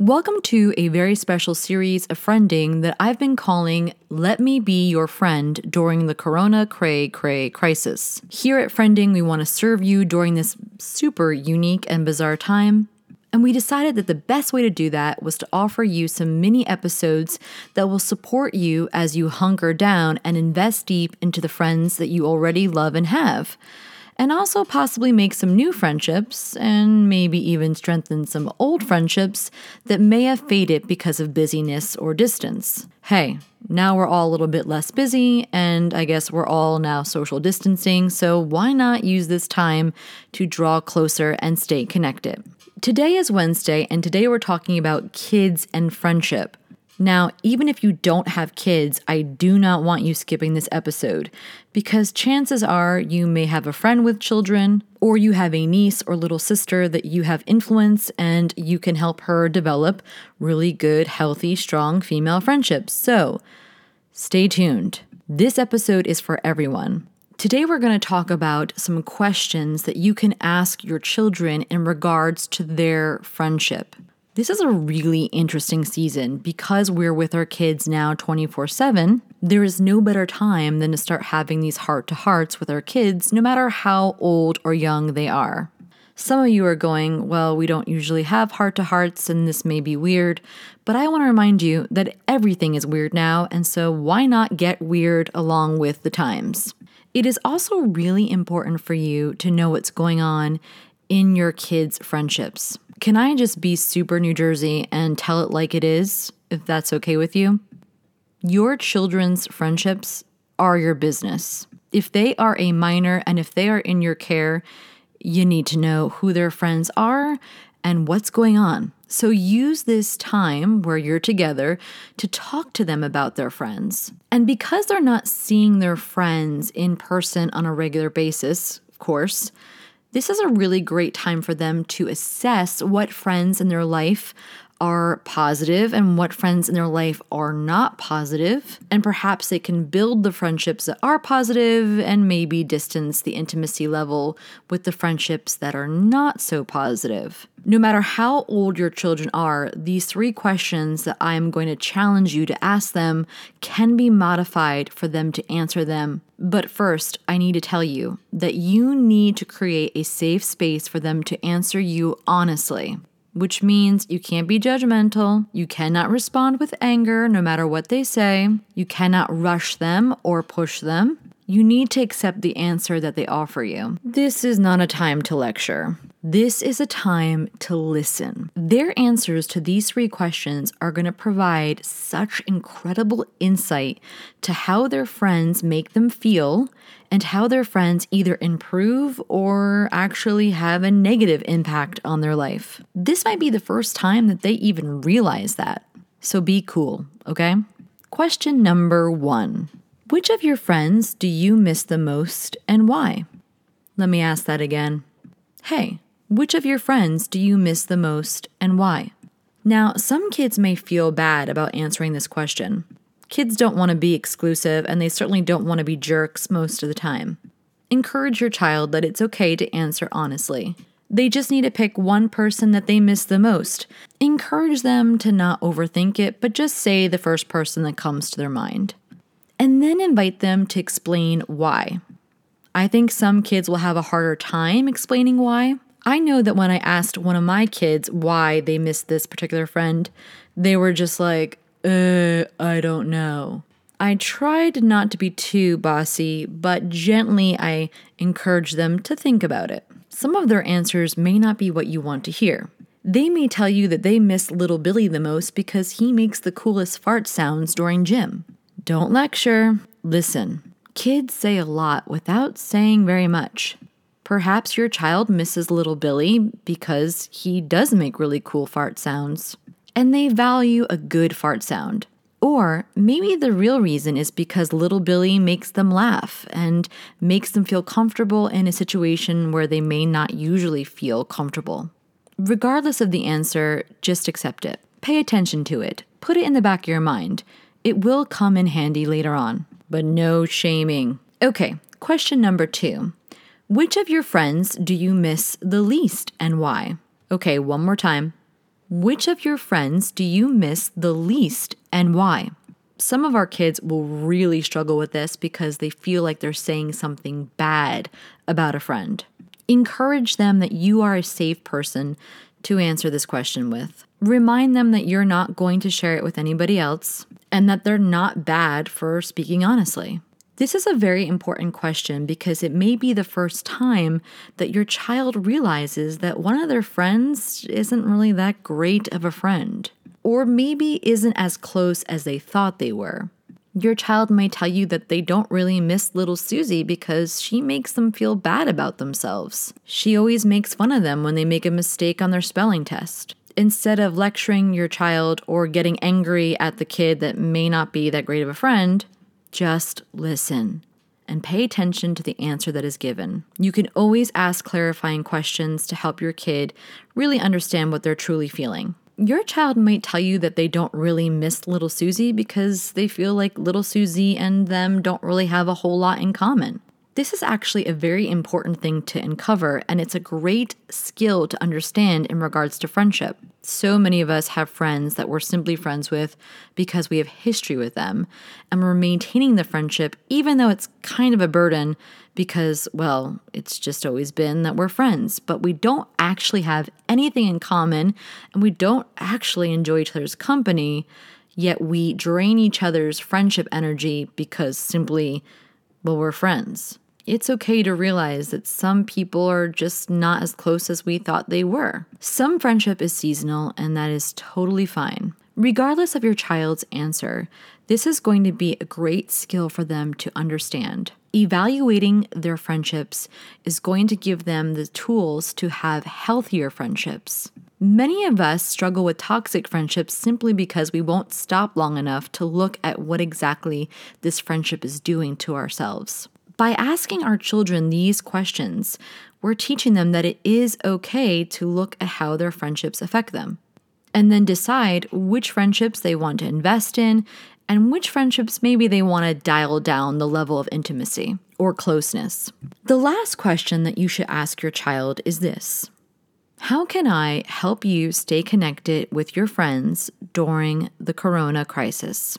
Welcome to a very special series of friending that I've been calling Let Me Be Your Friend during the Corona Cray Cray crisis. Here at Friending, we want to serve you during this super unique and bizarre time. And we decided that the best way to do that was to offer you some mini episodes that will support you as you hunker down and invest deep into the friends that you already love and have and also possibly make some new friendships and maybe even strengthen some old friendships that may have faded because of busyness or distance. Hey, now we're all a little bit less busy, and I guess we're all now social distancing, so why not use this time to draw closer and stay connected? Today is Wednesday, and today we're talking about kids and friendship. Now, even if you don't have kids, I do not want you skipping this episode because chances are you may have a friend with children, or you have a niece or little sister that you have influence and you can help her develop really good, healthy, strong female friendships. So stay tuned. This episode is for everyone. Today, we're going to talk about some questions that you can ask your children in regards to their friendship. This is a really interesting season because we're with our kids now 24 7. There is no better time than to start having these heart to hearts with our kids, no matter how old or young they are. Some of you are going, Well, we don't usually have heart to hearts, and this may be weird, but I want to remind you that everything is weird now, and so why not get weird along with the times? It is also really important for you to know what's going on in your kids' friendships. Can I just be super New Jersey and tell it like it is, if that's okay with you? Your children's friendships are your business. If they are a minor and if they are in your care, you need to know who their friends are and what's going on. So use this time where you're together to talk to them about their friends. And because they're not seeing their friends in person on a regular basis, of course, this is a really great time for them to assess what friends in their life are positive and what friends in their life are not positive. And perhaps they can build the friendships that are positive and maybe distance the intimacy level with the friendships that are not so positive. No matter how old your children are, these three questions that I'm going to challenge you to ask them can be modified for them to answer them. But first, I need to tell you that you need to create a safe space for them to answer you honestly which means you can't be judgmental, you cannot respond with anger no matter what they say, you cannot rush them or push them. You need to accept the answer that they offer you. This is not a time to lecture. This is a time to listen. Their answers to these three questions are going to provide such incredible insight to how their friends make them feel and how their friends either improve or actually have a negative impact on their life. This might be the first time that they even realize that. So be cool, okay? Question number one Which of your friends do you miss the most and why? Let me ask that again. Hey, which of your friends do you miss the most and why? Now, some kids may feel bad about answering this question. Kids don't want to be exclusive, and they certainly don't want to be jerks most of the time. Encourage your child that it's okay to answer honestly. They just need to pick one person that they miss the most. Encourage them to not overthink it, but just say the first person that comes to their mind. And then invite them to explain why. I think some kids will have a harder time explaining why. I know that when I asked one of my kids why they missed this particular friend, they were just like, uh, I don't know. I tried not to be too bossy, but gently I encouraged them to think about it. Some of their answers may not be what you want to hear. They may tell you that they miss little Billy the most because he makes the coolest fart sounds during gym. Don't lecture, listen. Kids say a lot without saying very much. Perhaps your child misses little Billy because he does make really cool fart sounds, and they value a good fart sound. Or maybe the real reason is because little Billy makes them laugh and makes them feel comfortable in a situation where they may not usually feel comfortable. Regardless of the answer, just accept it. Pay attention to it. Put it in the back of your mind. It will come in handy later on. But no shaming. Okay, question number two which of your friends do you miss the least and why? Okay, one more time. Which of your friends do you miss the least and why? Some of our kids will really struggle with this because they feel like they're saying something bad about a friend. Encourage them that you are a safe person to answer this question with. Remind them that you're not going to share it with anybody else and that they're not bad for speaking honestly. This is a very important question because it may be the first time that your child realizes that one of their friends isn't really that great of a friend, or maybe isn't as close as they thought they were. Your child may tell you that they don't really miss little Susie because she makes them feel bad about themselves. She always makes fun of them when they make a mistake on their spelling test. Instead of lecturing your child or getting angry at the kid that may not be that great of a friend, just listen and pay attention to the answer that is given. You can always ask clarifying questions to help your kid really understand what they're truly feeling. Your child might tell you that they don't really miss little Susie because they feel like little Susie and them don't really have a whole lot in common. This is actually a very important thing to uncover, and it's a great skill to understand in regards to friendship. So many of us have friends that we're simply friends with because we have history with them, and we're maintaining the friendship even though it's kind of a burden because, well, it's just always been that we're friends, but we don't actually have anything in common and we don't actually enjoy each other's company, yet we drain each other's friendship energy because simply well, we're friends. It's okay to realize that some people are just not as close as we thought they were. Some friendship is seasonal, and that is totally fine. Regardless of your child's answer, this is going to be a great skill for them to understand. Evaluating their friendships is going to give them the tools to have healthier friendships. Many of us struggle with toxic friendships simply because we won't stop long enough to look at what exactly this friendship is doing to ourselves. By asking our children these questions, we're teaching them that it is okay to look at how their friendships affect them and then decide which friendships they want to invest in and which friendships maybe they want to dial down the level of intimacy or closeness. The last question that you should ask your child is this how can I help you stay connected with your friends during the corona crisis?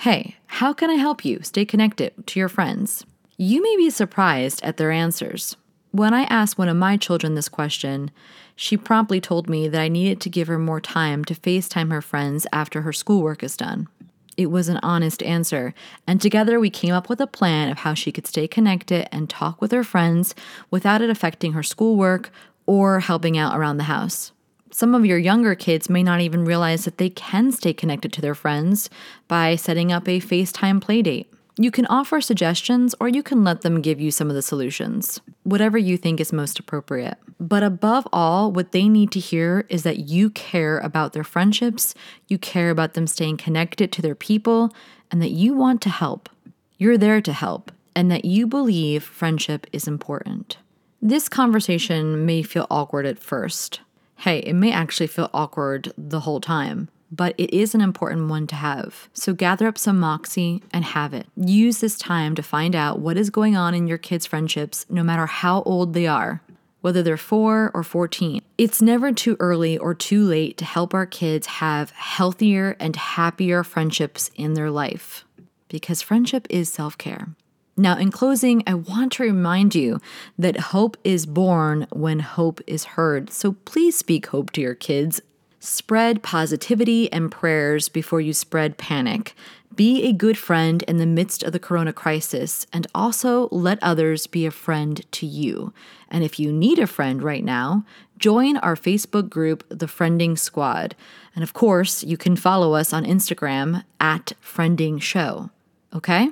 Hey, how can I help you stay connected to your friends? You may be surprised at their answers. When I asked one of my children this question, she promptly told me that I needed to give her more time to FaceTime her friends after her schoolwork is done. It was an honest answer, and together we came up with a plan of how she could stay connected and talk with her friends without it affecting her schoolwork or helping out around the house. Some of your younger kids may not even realize that they can stay connected to their friends by setting up a FaceTime playdate. You can offer suggestions or you can let them give you some of the solutions, whatever you think is most appropriate. But above all, what they need to hear is that you care about their friendships, you care about them staying connected to their people, and that you want to help. You're there to help, and that you believe friendship is important. This conversation may feel awkward at first. Hey, it may actually feel awkward the whole time, but it is an important one to have. So gather up some moxie and have it. Use this time to find out what is going on in your kids' friendships, no matter how old they are, whether they're 4 or 14. It's never too early or too late to help our kids have healthier and happier friendships in their life because friendship is self care. Now, in closing, I want to remind you that hope is born when hope is heard. So please speak hope to your kids. Spread positivity and prayers before you spread panic. Be a good friend in the midst of the corona crisis, and also let others be a friend to you. And if you need a friend right now, join our Facebook group, The Friending Squad. And of course, you can follow us on Instagram at Friending Show. Okay?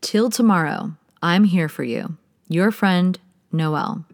Till tomorrow, I'm here for you. Your friend, Noelle.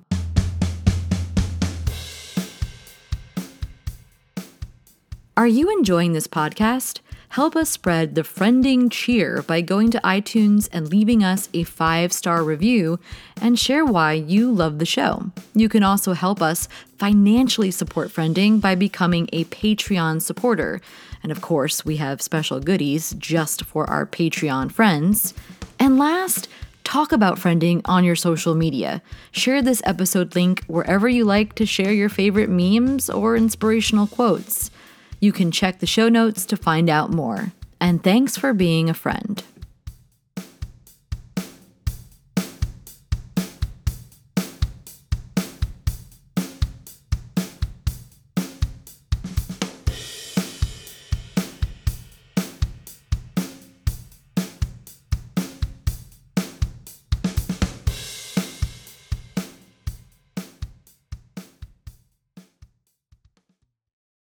Are you enjoying this podcast? Help us spread the friending cheer by going to iTunes and leaving us a five star review and share why you love the show. You can also help us financially support Friending by becoming a Patreon supporter. And of course, we have special goodies just for our Patreon friends. And last, talk about friending on your social media. Share this episode link wherever you like to share your favorite memes or inspirational quotes. You can check the show notes to find out more. And thanks for being a friend.